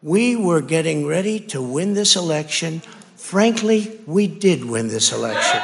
We were getting ready to win this election. Frankly, we did win this election.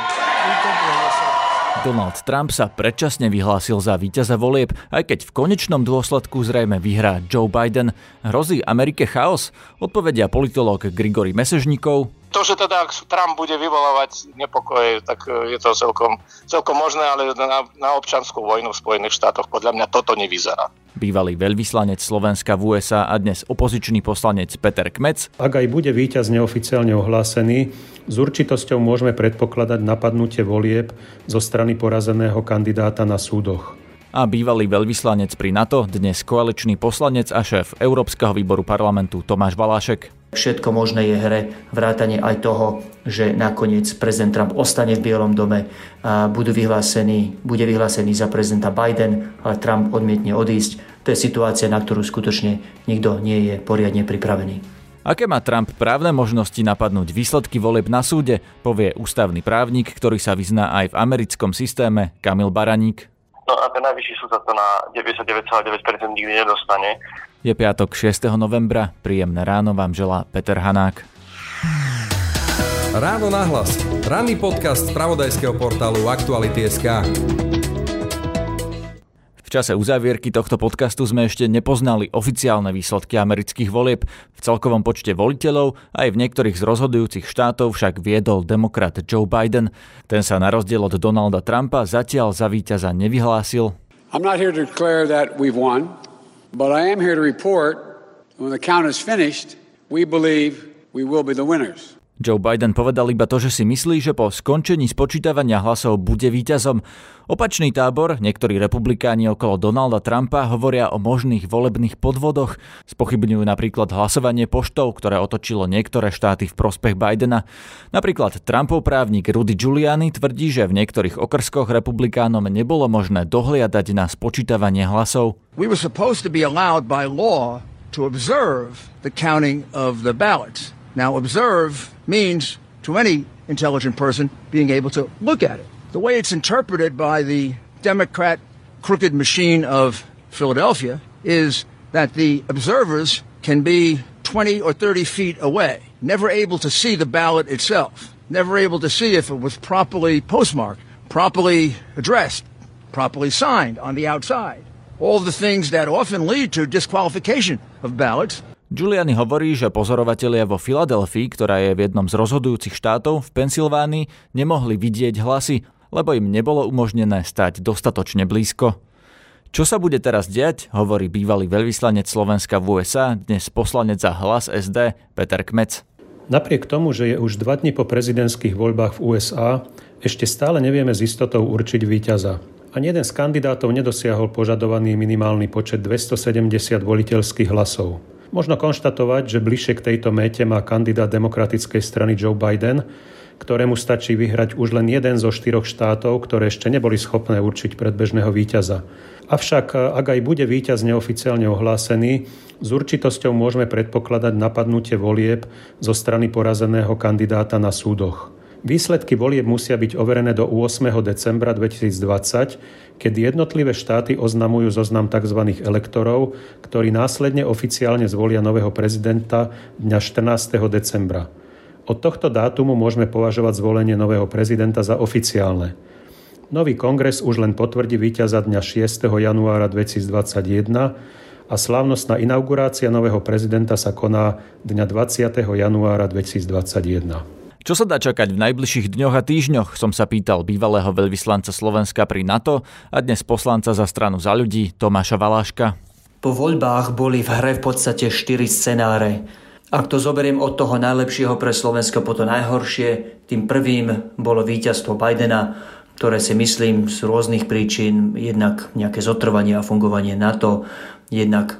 Donald Trump sa predčasne vyhlásil za víťaza volieb, aj keď v konečnom dôsledku zrejme vyhrá Joe Biden. Hrozí Amerike chaos? Odpovedia politológ Grigory Mesežníkov, to, že teda ak Trump bude vyvolávať nepokoje, tak e, je to celkom, celkom možné, ale na, na občanskú vojnu v Spojených štátoch podľa mňa toto nevyzerá. Bývalý veľvyslanec Slovenska v USA a dnes opozičný poslanec Peter Kmec. Ak aj bude víťaz neoficiálne ohlásený, s určitosťou môžeme predpokladať napadnutie volieb zo strany porazeného kandidáta na súdoch a bývalý veľvyslanec pri NATO, dnes koaličný poslanec a šéf Európskeho výboru parlamentu Tomáš Valášek. Všetko možné je hre, vrátanie aj toho, že nakoniec prezident Trump ostane v Bielom dome, a budú vyhlásení, bude vyhlásený za prezidenta Biden, ale Trump odmietne odísť. To je situácia, na ktorú skutočne nikto nie je poriadne pripravený. Aké má Trump právne možnosti napadnúť výsledky volieb na súde, povie ústavný právnik, ktorý sa vyzná aj v americkom systéme, Kamil Baraník. No a ten najvyšší súd sa to na 99,9% nikdy nedostane. Je piatok 6. novembra, príjemné ráno vám želá Peter Hanák. Ráno nahlas. Ranný podcast z pravodajského portálu Aktuality.sk. V čase uzávierky tohto podcastu sme ešte nepoznali oficiálne výsledky amerických volieb. V celkovom počte voliteľov aj v niektorých z rozhodujúcich štátov však viedol demokrat Joe Biden. Ten sa na rozdiel od Donalda Trumpa zatiaľ za víťaza nevyhlásil. I'm not here to declare that we've won, but I am here to report when the count is finished, we believe we will be the winners. Joe Biden povedal iba to, že si myslí, že po skončení spočítavania hlasov bude víťazom. Opačný tábor, niektorí republikáni okolo Donalda Trumpa hovoria o možných volebných podvodoch. Spochybňujú napríklad hlasovanie poštou, ktoré otočilo niektoré štáty v prospech Bidena. Napríklad Trumpov právnik Rudy Giuliani tvrdí, že v niektorých okrskoch republikánom nebolo možné dohliadať na spočítavanie hlasov. We were supposed to be allowed by law to observe the counting of the ballots. Now, observe means to any intelligent person being able to look at it. The way it's interpreted by the Democrat crooked machine of Philadelphia is that the observers can be 20 or 30 feet away, never able to see the ballot itself, never able to see if it was properly postmarked, properly addressed, properly signed on the outside. All the things that often lead to disqualification of ballots Giuliani hovorí, že pozorovatelia vo Filadelfii, ktorá je v jednom z rozhodujúcich štátov v Pensylvánii, nemohli vidieť hlasy, lebo im nebolo umožnené stať dostatočne blízko. Čo sa bude teraz diať, hovorí bývalý veľvyslanec Slovenska v USA, dnes poslanec za hlas SD Peter Kmec. Napriek tomu, že je už dva dni po prezidentských voľbách v USA, ešte stále nevieme s istotou určiť víťaza. Ani jeden z kandidátov nedosiahol požadovaný minimálny počet 270 voliteľských hlasov. Možno konštatovať, že bližšie k tejto méte má kandidát demokratickej strany Joe Biden, ktorému stačí vyhrať už len jeden zo štyroch štátov, ktoré ešte neboli schopné určiť predbežného víťaza. Avšak ak aj bude víťaz neoficiálne ohlásený, s určitosťou môžeme predpokladať napadnutie volieb zo strany porazeného kandidáta na súdoch. Výsledky volieb musia byť overené do 8. decembra 2020, kedy jednotlivé štáty oznamujú zoznam tzv. elektorov, ktorí následne oficiálne zvolia nového prezidenta dňa 14. decembra. Od tohto dátumu môžeme považovať zvolenie nového prezidenta za oficiálne. Nový kongres už len potvrdí víťaza dňa 6. januára 2021 a slávnostná inaugurácia nového prezidenta sa koná dňa 20. januára 2021. Čo sa dá čakať v najbližších dňoch a týždňoch, som sa pýtal bývalého veľvyslanca Slovenska pri NATO a dnes poslanca za stranu za ľudí Tomáša Valáška. Po voľbách boli v hre v podstate štyri scenáre. Ak to zoberiem od toho najlepšieho pre Slovensko po to najhoršie, tým prvým bolo víťazstvo Bidena, ktoré si myslím z rôznych príčin, jednak nejaké zotrvanie a fungovanie NATO, jednak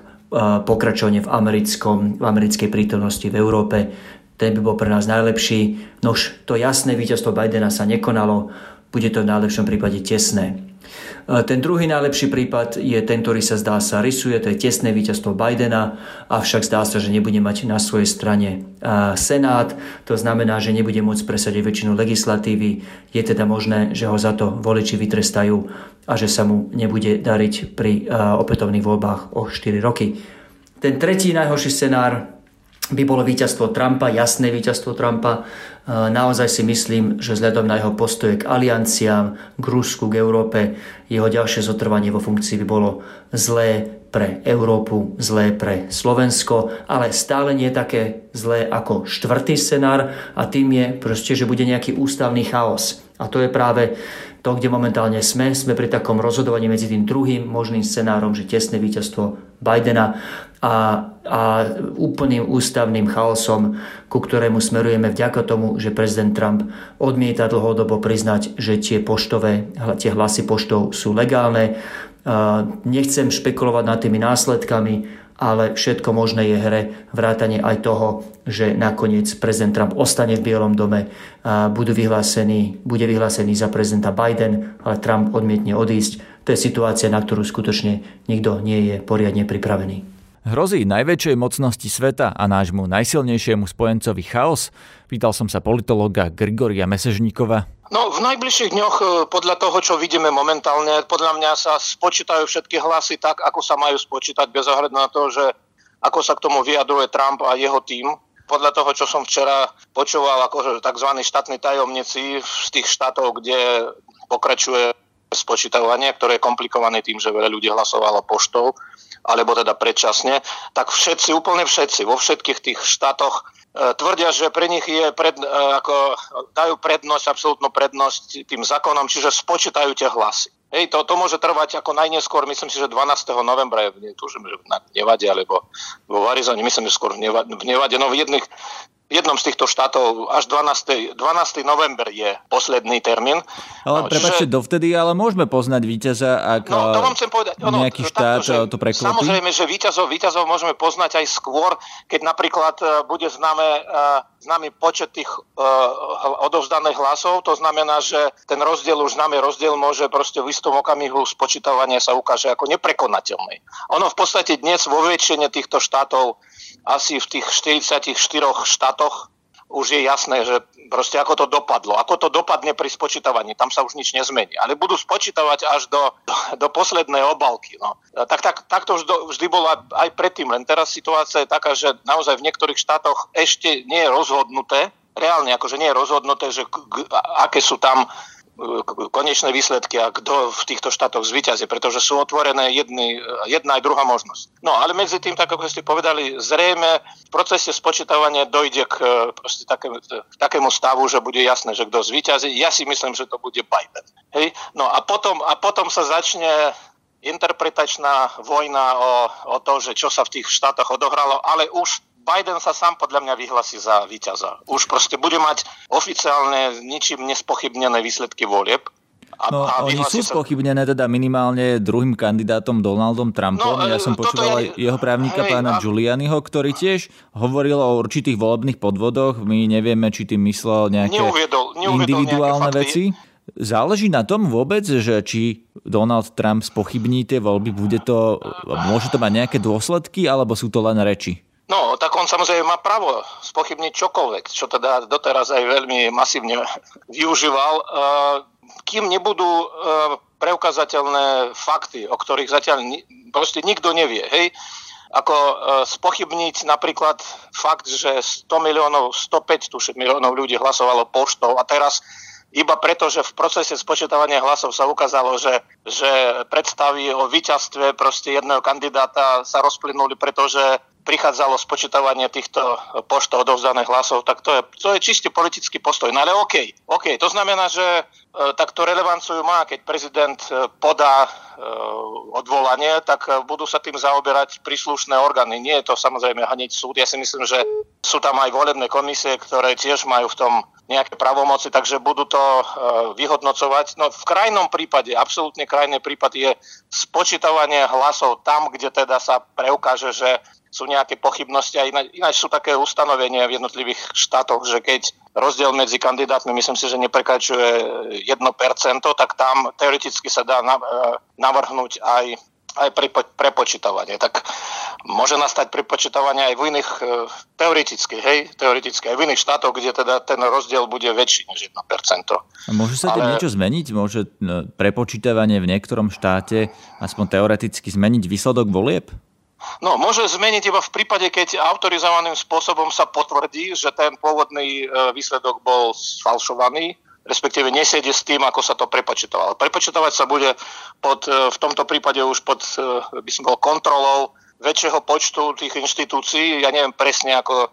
pokračovanie v, americkom, v americkej prítomnosti v Európe, ten by bol pre nás najlepší. Nož to jasné víťazstvo Bidena sa nekonalo, bude to v najlepšom prípade tesné. E, ten druhý najlepší prípad je ten, ktorý sa zdá sa rysuje, to je tesné víťazstvo Bidena, avšak zdá sa, že nebude mať na svojej strane e, Senát, to znamená, že nebude môcť presadiť väčšinu legislatívy, je teda možné, že ho za to voliči vytrestajú a že sa mu nebude dariť pri e, opätovných voľbách o 4 roky. Ten tretí najhorší scenár by bolo víťazstvo Trumpa, jasné víťazstvo Trumpa. Naozaj si myslím, že vzhľadom na jeho postoje k alianciám, k Rusku, k Európe, jeho ďalšie zotrvanie vo funkcii by bolo zlé pre Európu, zlé pre Slovensko, ale stále nie také zlé ako štvrtý scenár a tým je proste, že bude nejaký ústavný chaos. A to je práve to, kde momentálne sme. Sme pri takom rozhodovaní medzi tým druhým možným scenárom, že tesné víťazstvo Bidena a, a úplným ústavným chaosom, ku ktorému smerujeme vďaka tomu, že prezident Trump odmieta dlhodobo priznať, že tie, poštové, tie hlasy poštov sú legálne. Nechcem špekulovať nad tými následkami, ale všetko možné je hre, vrátanie aj toho, že nakoniec prezident Trump ostane v Bielom dome, budú vyhlásení, bude vyhlásený za prezidenta Biden, ale Trump odmietne odísť. To je situácia, na ktorú skutočne nikto nie je poriadne pripravený. Hrozí najväčšej mocnosti sveta a nášmu najsilnejšiemu spojencovi chaos? Pýtal som sa politologa Grigoria Mesežníkova. No, v najbližších dňoch, e, podľa toho, čo vidíme momentálne, podľa mňa sa spočítajú všetky hlasy tak, ako sa majú spočítať, bez ohľadu na to, že ako sa k tomu vyjadruje Trump a jeho tým. Podľa toho, čo som včera počúval, akože tzv. štátni tajomníci z tých štátov, kde pokračuje spočítavanie, ktoré je komplikované tým, že veľa ľudí hlasovalo poštou, alebo teda predčasne, tak všetci, úplne všetci, vo všetkých tých štátoch tvrdia, že pre nich je pred, e, ako, dajú prednosť, absolútnu prednosť tým zákonom, čiže spočítajú tie hlasy. Hej, to, to môže trvať ako najneskôr, myslím si, že 12. novembra, netužím, že na Nevade, alebo vo Arizone, myslím, že skôr v Nevade, v Nevade no v jedných jednom z týchto štátov až 12. 12. november je posledný termín. Ale no, prepáčte, dovtedy ale môžeme poznať víťaza, ak no, to vám chcem povedať, ono, nejaký štát takto, to preklopí. Samozrejme, že víťazov, víťazov môžeme poznať aj skôr, keď napríklad e, bude známe, e, známy počet tých uh, odovzdaných hlasov. To znamená, že ten rozdiel, už známy rozdiel môže proste v istom okamihu spočítavania sa ukáže ako neprekonateľný. Ono v podstate dnes vo väčšine týchto štátov asi v tých 44 štátoch už je jasné, že proste ako to dopadlo, ako to dopadne pri spočítavaní, tam sa už nič nezmení. Ale budú spočítavať až do, do, poslednej obalky. No. Tak, tak, tak to vždy, vždy bolo aj predtým, len teraz situácia je taká, že naozaj v niektorých štátoch ešte nie je rozhodnuté, reálne akože nie je rozhodnuté, že k, k, aké sú tam konečné výsledky a kto v týchto štátoch zvíťazí, pretože sú otvorené jedny, jedna aj druhá možnosť. No ale medzi tým, tak ako ste povedali, zrejme v procese spočítavania dojde k proste takému, takému stavu, že bude jasné, že kto zvíťazí. Ja si myslím, že to bude Biden. Hej? No a potom, a potom sa začne interpretačná vojna o, o to, že čo sa v tých štátoch odohralo, ale už Biden sa sám podľa mňa vyhlasí za víťaza. Už proste bude mať oficiálne ničím nespochybnené výsledky volieb. A, no, a oni sú spochybnené teda minimálne druhým kandidátom Donaldom Trumpom. No, ja som počúval aj jeho právnika hej, pána a... Giulianiho, ktorý tiež hovoril o určitých volebných podvodoch. My nevieme, či tým myslel nejaké neuviedol, neuviedol individuálne nejaké veci. Záleží na tom vôbec, že či Donald Trump spochybní tie voľby, bude to, môže to mať nejaké dôsledky, alebo sú to len reči? No, tak on samozrejme má právo spochybniť čokoľvek, čo teda doteraz aj veľmi masívne využíval, e, kým nebudú e, preukazateľné fakty, o ktorých zatiaľ proste nikto nevie. Hej? Ako e, spochybniť napríklad fakt, že 100 miliónov, 105 tuším, miliónov ľudí hlasovalo poštou a teraz iba preto, že v procese spočítavania hlasov sa ukázalo, že, že predstavy o víťazstve proste jedného kandidáta sa rozplynuli, pretože prichádzalo spočítavanie týchto poštov odovzdaných hlasov, tak to je, to je čiste politický postoj. No ale OK, OK, to znamená, že e, takto relevanciu má, keď prezident e, podá odvolanie, tak budú sa tým zaoberať príslušné orgány. Nie je to samozrejme hneď súd. Ja si myslím, že sú tam aj volebné komisie, ktoré tiež majú v tom nejaké pravomoci, takže budú to vyhodnocovať. No v krajnom prípade, absolútne krajný prípad je spočítavanie hlasov tam, kde teda sa preukáže, že sú nejaké pochybnosti a ináč, ináč sú také ustanovenia v jednotlivých štátoch, že keď rozdiel medzi kandidátmi, myslím si, že neprekračuje 1%, tak tam teoreticky sa dá e, navrhnúť aj aj pri prepočítavanie. Tak môže nastať prepočítavanie aj v iných, e, teoreticky, hej, teoreticky, aj v iných štátoch, kde teda ten rozdiel bude väčší než 1%. A môže sa Ale... niečo zmeniť? Môže e, prepočítavanie v niektorom štáte aspoň teoreticky zmeniť výsledok volieb? No, môže zmeniť iba v prípade, keď autorizovaným spôsobom sa potvrdí, že ten pôvodný e, výsledok bol sfalšovaný, respektíve nesedie s tým, ako sa to prepočítovalo. Prepočítovať sa bude pod, e, v tomto prípade už pod, e, by som bol, kontrolou väčšieho počtu tých inštitúcií. Ja neviem presne, ako,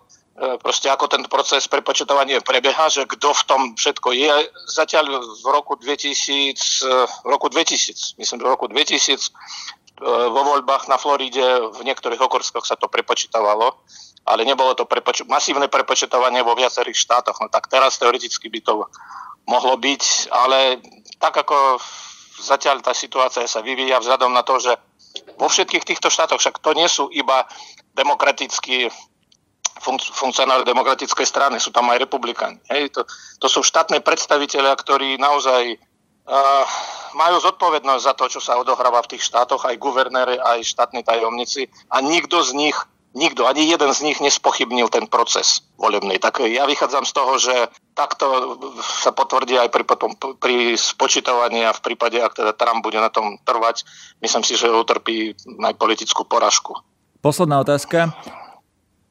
proste ako ten proces prepočítovania prebieha, že kto v tom všetko je. Zatiaľ v roku 2000, v roku 2000, myslím, v roku 2000 vo voľbách na Floride v niektorých okorskoch sa to prepočítavalo, ale nebolo to prepoč- masívne prepočítavanie vo viacerých štátoch. No tak teraz teoreticky by to mohlo byť, ale tak ako zatiaľ tá situácia sa vyvíja vzhľadom na to, že vo všetkých týchto štátoch, však to nie sú iba demokratickí funk- funkcionári demokratickej strany, sú tam aj republikáni. To, to sú štátne predstaviteľia, ktorí naozaj majú zodpovednosť za to, čo sa odohráva v tých štátoch, aj guvernéry, aj štátni tajomníci a nikto z nich nikto, ani jeden z nich nespochybnil ten proces volebný. Tak ja vychádzam z toho, že takto sa potvrdí aj pri, potom, pri spočítavaní a v prípade, ak teda Trump bude na tom trvať, myslím si, že utrpí aj politickú poražku. Posledná otázka.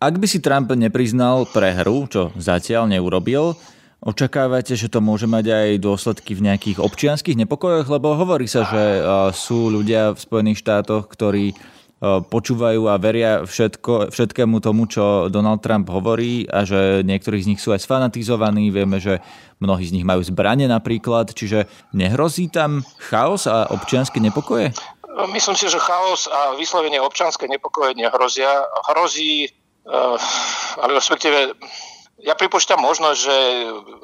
Ak by si Trump nepriznal prehru, čo zatiaľ neurobil, Očakávate, že to môže mať aj dôsledky v nejakých občianských nepokojoch? Lebo hovorí sa, že sú ľudia v Spojených štátoch, ktorí počúvajú a veria všetko, všetkému tomu, čo Donald Trump hovorí a že niektorí z nich sú aj sfanatizovaní. Vieme, že mnohí z nich majú zbranie napríklad. Čiže nehrozí tam chaos a občianske nepokoje? Myslím si, že chaos a vyslovene občanské nepokoje nehrozia. Hrozí, ale respektíve ja pripúšťam možnosť, že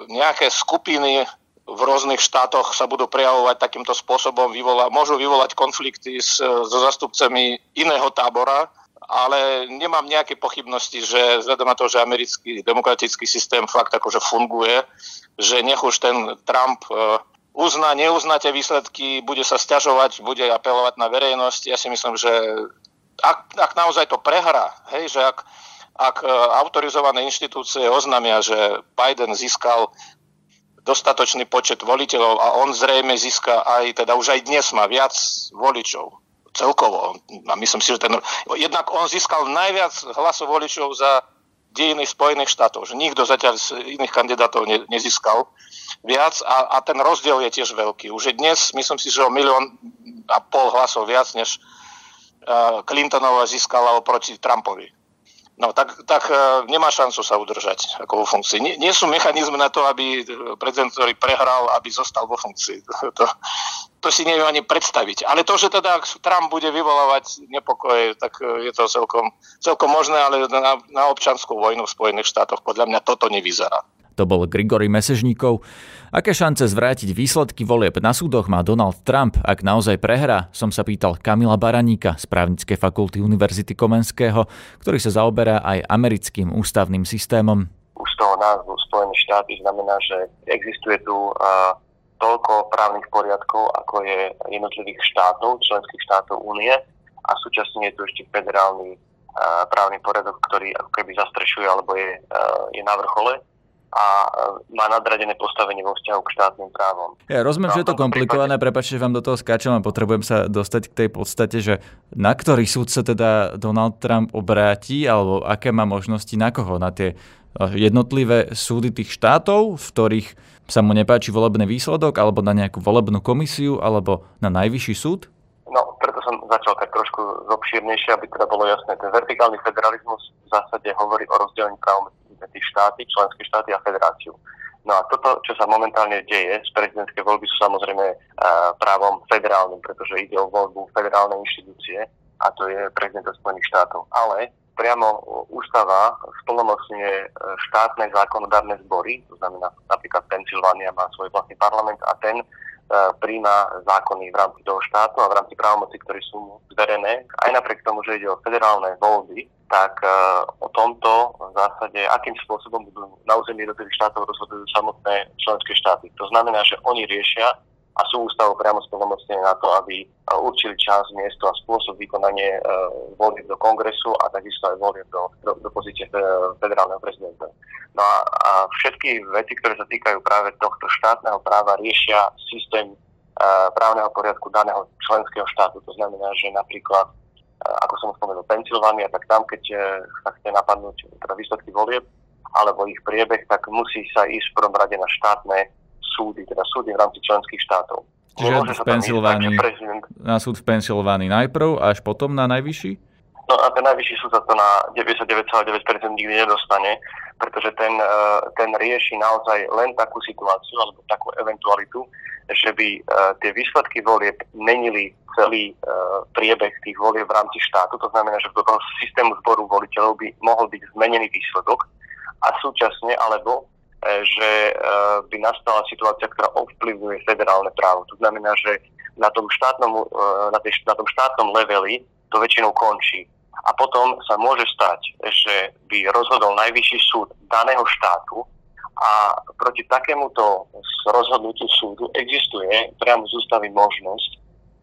nejaké skupiny v rôznych štátoch sa budú prejavovať takýmto spôsobom, vyvolá, môžu vyvolať konflikty s, so zastupcami iného tábora, ale nemám nejaké pochybnosti, že vzhľadom na to, že americký demokratický systém fakt akože funguje, že nech už ten Trump e, uzná, neuzná tie výsledky, bude sa stiažovať, bude apelovať na verejnosť. Ja si myslím, že ak, ak naozaj to prehrá, hej, že ak, ak e, autorizované inštitúcie oznámia, že Biden získal dostatočný počet voliteľov a on zrejme získa aj, teda už aj dnes má viac voličov celkovo. A myslím si, že ten, jednak on získal najviac hlasov voličov za dejiny Spojených štátov, že nikto zatiaľ z iných kandidátov ne, nezískal viac a, a ten rozdiel je tiež veľký. Už je dnes, myslím si, že o milión a pol hlasov viac, než uh, Clintonova získala oproti Trumpovi. No tak, tak e, nemá šancu sa udržať ako vo funkcii. Nie, nie sú mechanizmy na to, aby prezident, ktorý prehral, aby zostal vo funkcii. To, to si neviem ani predstaviť. Ale to, že teda Trump bude vyvolávať nepokoje, tak e, je to celkom, celkom možné, ale na, na občanskú vojnu v Spojených štátoch podľa mňa toto nevyzerá. To bol Grigory Mesežníkov. Aké šance zvrátiť výsledky volieb na súdoch má Donald Trump, ak naozaj prehrá, som sa pýtal Kamila Baraníka z právnickej fakulty Univerzity Komenského, ktorý sa zaoberá aj americkým ústavným systémom. Už toho názvu Spojené štáty znamená, že existuje tu uh, toľko právnych poriadkov, ako je jednotlivých štátov, členských štátov únie a súčasne je tu ešte federálny právny poriadok, ktorý ako keby zastrešuje alebo je, je na vrchole a e, má nadradené postavenie vo vzťahu k štátnym právom. Ja rozumiem, no, že je to komplikované, prípade... prepačte, že vám do toho skáčem a potrebujem sa dostať k tej podstate, že na ktorý súd sa teda Donald Trump obráti, alebo aké má možnosti na koho? Na tie e, jednotlivé súdy tých štátov, v ktorých sa mu nepáči volebný výsledok, alebo na nejakú volebnú komisiu, alebo na najvyšší súd? No, preto som začal tak trošku zobšírnejšie, aby teda bolo jasné. Ten vertikálny federalizmus v zásade hovorí o rozdelení právomocí tých štáty, členské štáty a federáciu. No a toto, čo sa momentálne deje z prezidentskej voľby, sú samozrejme uh, právom federálnym, pretože ide o voľbu federálnej inštitúcie a to je prezident Spojených štátov. Ale priamo ústava splnomocňuje e, štátne zákonodárne zbory, to znamená napríklad Pensylvánia má svoj vlastný parlament a ten E, príjma zákony v rámci toho štátu a v rámci právomocí, ktoré sú mu zverené. Aj napriek tomu, že ide o federálne voľby, tak e, o tomto v zásade, akým spôsobom budú na území jednotlivých štátov rozhodujú samotné členské štáty. To znamená, že oni riešia a sú ústavou priamo splnomocnené na to, aby e, určili čas, miesto a spôsob vykonanie e, volieb do kongresu a takisto aj volieb do, do, do pozície federálneho prezidenta. No a, a všetky veci, ktoré sa týkajú práve tohto štátneho práva, riešia systém e, právneho poriadku daného členského štátu. To znamená, že napríklad ako som spomenul, Pensylvánia, tak tam, keď sa chce napadnúť teda výsledky volieb alebo ich priebeh, tak musí sa ísť v prvom rade na štátne súdy, teda súdy v rámci členských štátov. Čiže v Pensylvánii, na súd v Pensylvánii najprv, až potom na najvyšší? No a ten najvyšší súd sa to na 99,9% nikdy nedostane, pretože ten, e, ten rieši naozaj len takú situáciu alebo takú eventualitu, že by e, tie výsledky volieb menili celý e, priebeh tých volieb v rámci štátu. To znamená, že do toho systému zboru voliteľov by mohol byť zmenený výsledok a súčasne alebo že by nastala situácia, ktorá ovplyvňuje federálne právo. To znamená, že na tom štátnom, tej, na tom štátnom leveli to väčšinou končí a potom sa môže stať, že by rozhodol najvyšší súd daného štátu a proti takémuto rozhodnutiu súdu existuje priamo z ústavy možnosť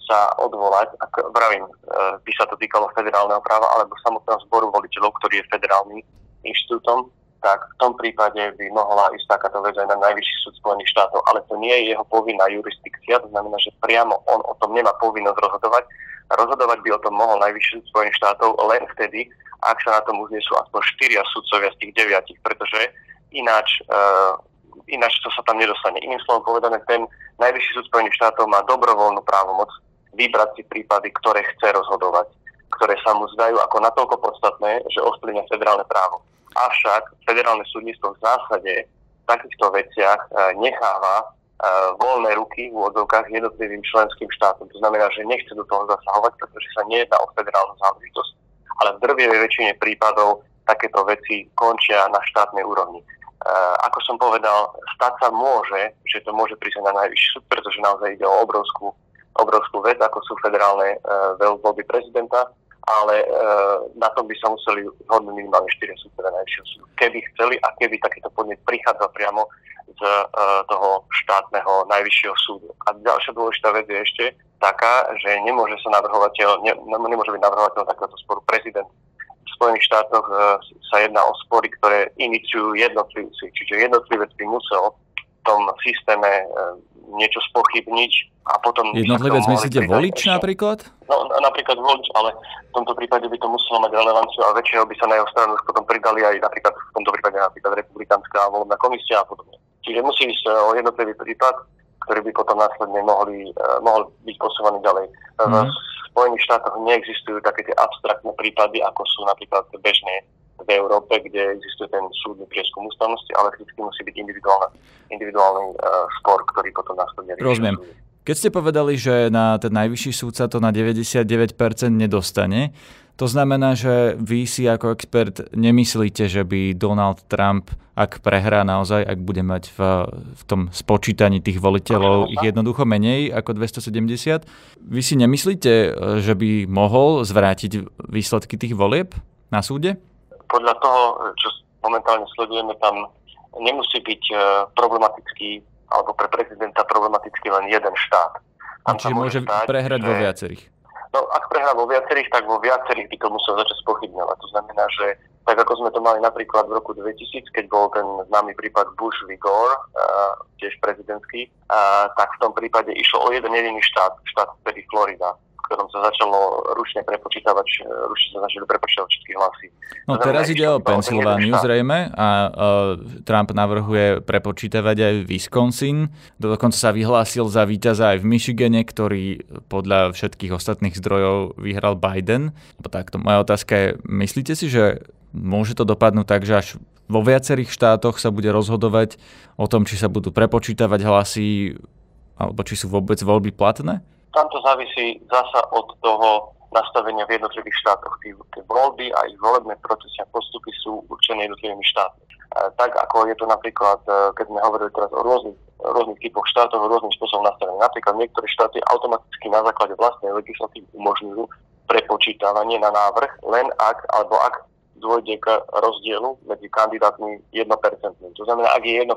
sa odvolať, ak vravím, e, by sa to týkalo federálneho práva alebo samotného zboru voliteľov, ktorý je federálnym inštitútom, tak v tom prípade by mohla ísť takáto vec aj na najvyšší súd Spojených štátov, ale to nie je jeho povinná jurisdikcia, to znamená, že priamo on o tom nemá povinnosť rozhodovať, Rozhodovať by o tom mohol najvyšší súd Spojených štátov len vtedy, ak sa na tom uznesú aspoň štyria sudcovia z tých deviatich, pretože ináč, uh, ináč to sa tam nedostane. Iným slovom povedané, ten najvyšší súd Spojených štátov má dobrovoľnú právomoc vybrať si prípady, ktoré chce rozhodovať, ktoré sa mu zdajú ako natoľko podstatné, že ovplyvňa federálne právo. Avšak federálne súdnictvo v zásade v takýchto veciach uh, necháva voľné ruky v úvodzovkách jednotlivým členským štátom. To znamená, že nechce do toho zasahovať, pretože sa nejedná o federálnu záležitosť, ale v drvivej väčšine prípadov takéto veci končia na štátnej úrovni. Ako som povedal, stať sa môže, že to môže prísť na najvyšší súd, pretože naozaj ide o obrovskú, obrovskú vec, ako sú federálne voľby prezidenta, ale na tom by sa museli zhodnúť minimálne 4 súdce najvyššieho súdu. Keby chceli a keby takýto podnet prichádza priamo z e, toho štátneho najvyššieho súdu. A ďalšia dôležitá vec je ešte taká, že nemôže sa navrhovateľ, ne, nemôže byť navrhovateľ takéhoto sporu prezident. V Spojených štátoch e, sa jedná o spory, ktoré iniciujú jednotlivci, čiže jednotlivec by musel tom systéme e, niečo spochybniť a potom... Jednotlivec myslíte volič napríklad? No napríklad volič, ale v tomto prípade by to muselo mať relevanciu a väčšinou by sa na jeho stranu už potom pridali aj napríklad v tomto prípade napríklad republikánska volebná komisia a podobne. Čiže musí ísť o jednotlivý prípad, ktorý by potom následne mohli, uh, mohol byť posúvaný ďalej. Mm. V Spojených štátoch neexistujú také tie abstraktné prípady, ako sú napríklad bežné v Európe, kde existuje ten súdny prieskum ústavnosti, ale vždy musí byť individuálny uh, spor, ktorý potom následne. Rozumiem. Keď ste povedali, že na ten najvyšší súd sa to na 99% nedostane, to znamená, že vy si ako expert nemyslíte, že by Donald Trump, ak prehrá naozaj, ak bude mať v, v tom spočítaní tých voliteľov ich jednoducho menej ako 270, vy si nemyslíte, že by mohol zvrátiť výsledky tých volieb na súde? Podľa toho, čo momentálne sledujeme, tam nemusí byť e, problematický alebo pre prezidenta problematický len jeden štát. Tam Čiže môže stať, prehrať že... vo viacerých. No, ak prehrá vo viacerých, tak vo viacerých by to musel začať spochybňovať. To znamená, že tak ako sme to mali napríklad v roku 2000, keď bol ten známy prípad Bush v Gore, tiež prezidentský, uh, tak v tom prípade išlo o jeden jediný štát, štát vtedy Florida ktorom sa začalo ručne prepočítavať, ručne sa začali prepočítavať všetky hlasy. No to teraz ide o Pensylvániu zrejme a uh, Trump navrhuje prepočítavať aj Wisconsin. Dokonca sa vyhlásil za víťaza aj v Michigane, ktorý podľa všetkých ostatných zdrojov vyhral Biden. Takto moja otázka je, myslíte si, že môže to dopadnúť tak, že až vo viacerých štátoch sa bude rozhodovať o tom, či sa budú prepočítavať hlasy alebo či sú vôbec voľby platné? Tam to závisí zasa od toho nastavenia v jednotlivých štátoch. Tí, tie voľby a ich volebné procesy a postupy sú určené jednotlivými štátmi. E, tak ako je to napríklad, e, keď sme hovorili teraz o rôznych, rôznych typoch štátov, o rôznym spôsobom nastavené. Napríklad niektoré štáty automaticky na základe vlastnej legislatívy umožňujú prepočítavanie na návrh, len ak, alebo ak dôjde k rozdielu medzi kandidátmi 1%. To znamená, ak je 1%,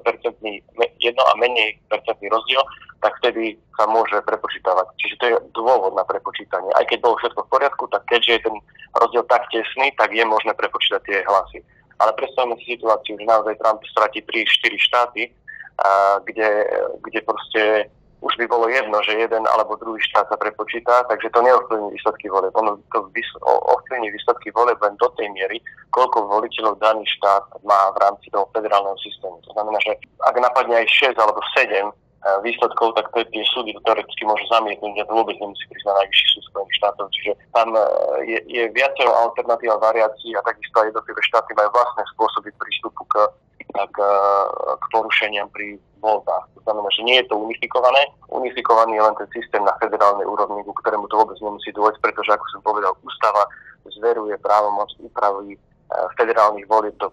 jedno a menej percentný rozdiel, tak vtedy sa môže prepočítavať. Čiže to je dôvod na prepočítanie. Aj keď bolo všetko v poriadku, tak keďže je ten rozdiel tak tesný, tak je možné prepočítať tie hlasy. Ale predstavme si situáciu, že naozaj Trump stratí 3-4 štáty, a kde, kde proste už by bolo jedno, že jeden alebo druhý štát sa prepočíta, takže to neovplyvní výsledky volieb. Ono to ovplyvní výsledky volieb len do tej miery, koľko voliteľov daný štát má v rámci toho federálneho systému. To znamená, že ak napadne aj 6 alebo 7 E, výsledkov, tak to tie súdy to teoreticky môžu zamietnúť a to vôbec nemusí na najvyšší súd Spojených štátov. Čiže tam e, je, je viacero alternatív a variácií a takisto aj jednotlivé štáty majú vlastné spôsoby prístupu k, k, k porušeniam pri voľbách. To znamená, že nie je to unifikované. Unifikovaný je len ten systém na federálnej úrovni, ku ktorému to vôbec nemusí dôjsť, pretože, ako som povedal, ústava zveruje právomoc úpravy e, federálnych volieb do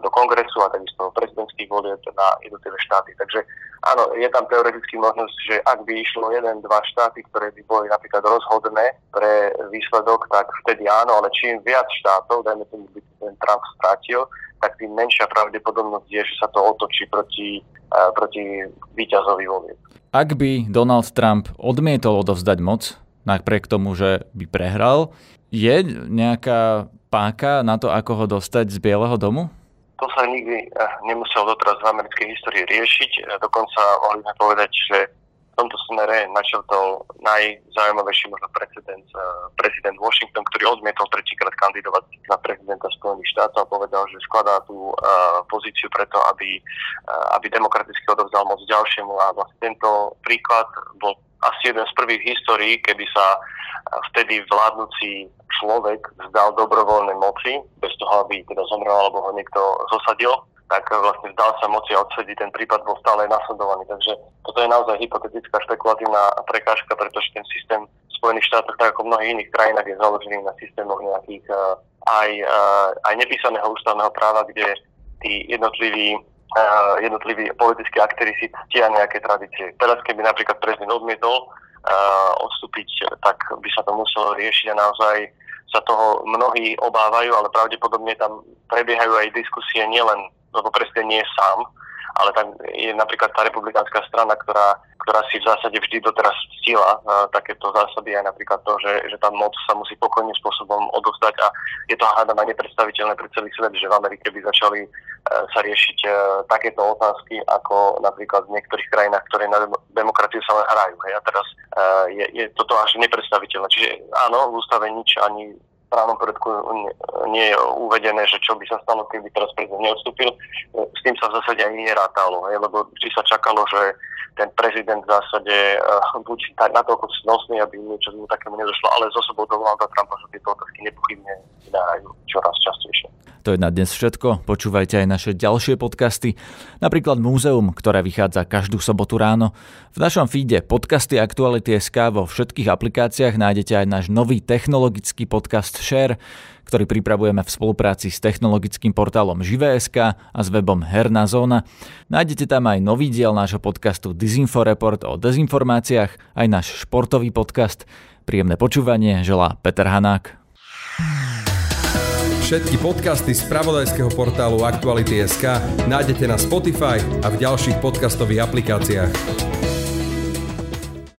do kongresu a takisto prezidentských volieb na jednotlivé štáty. Takže áno, je tam teoreticky možnosť, že ak by išlo jeden, dva štáty, ktoré by boli napríklad rozhodné pre výsledok, tak vtedy áno, ale čím viac štátov, dajme tomu, by ten Trump strátil, tak tým menšia pravdepodobnosť je, že sa to otočí proti, uh, proti víťazovi volieb. Ak by Donald Trump odmietol odovzdať moc, napriek tomu, že by prehral, je nejaká páka na to, ako ho dostať z Bieleho domu? To sa nikdy eh, nemusel doteraz v americkej histórii riešiť. Eh, dokonca mohli sme povedať, že v tomto smere načrtol najzaujímavejší možno precedent eh, prezident Washington, ktorý odmietol tretíkrát kandidovať na prezidenta Spojených štátov a povedal, že skladá tú pozíciu preto, aby, aby demokraticky odovzdal moc ďalšiemu. A vlastne tento príklad bol asi jeden z prvých histórií, keby sa vtedy vládnúci človek vzdal dobrovoľnej moci, bez toho, aby teda zomrel alebo ho niekto zosadil, tak vlastne vzdal sa moci a odsedí ten prípad bol stále nasledovaný. Takže toto je naozaj hypotetická špekulatívna prekážka, pretože ten systém Spojených štátoch, tak ako v mnohých iných krajinách, je založený na systémoch nejakých eh, aj, eh, aj nepísaného ústavného práva, kde tí jednotliví uh, jednotliví politickí aktéry si ctia nejaké tradície. Teraz, keby napríklad prezident odmietol uh, odstúpiť, tak by sa to muselo riešiť a naozaj sa toho mnohí obávajú, ale pravdepodobne tam prebiehajú aj diskusie nielen, lebo prezident nie sám, ale tam je napríklad tá republikánska strana, ktorá, ktorá si v zásade vždy doteraz ctila uh, takéto zásady aj napríklad to, že, že tá moc sa musí pokojným spôsobom odovzdať a je to hádam aj nepredstaviteľné pre celý svet, že v Amerike by začali uh, sa riešiť uh, takéto otázky ako napríklad v niektorých krajinách, ktoré na demokraciu sa len hrajú. Hej. A teraz uh, je, je toto až nepredstaviteľné. Čiže áno, v ústave nič ani právnom poriadku nie je uvedené, že čo by sa stalo, keby teraz prezident neodstúpil. S tým sa v zásade ani nerátalo, hej, lebo vždy sa čakalo, že ten prezident v zásade uh, buď tak natoľko snosný, aby niečo z takému nedošlo, ale z osobou Donalda Trumpa sa tieto otázky nepochybne vydávajú čoraz častejšie. To je na dnes všetko. Počúvajte aj naše ďalšie podcasty, napríklad Múzeum, ktoré vychádza každú sobotu ráno. V našom feede podcasty Aktuality.sk vo všetkých aplikáciách nájdete aj náš nový technologický podcast Share, ktorý pripravujeme v spolupráci s technologickým portálom Živé.sk a s webom Herná zóna. Nájdete tam aj nový diel nášho podcastu Disinfo Report o dezinformáciách, aj náš športový podcast. Príjemné počúvanie želá Peter Hanák. Všetky podcasty z pravodajského portálu Aktuality.sk nájdete na Spotify a v ďalších podcastových aplikáciách.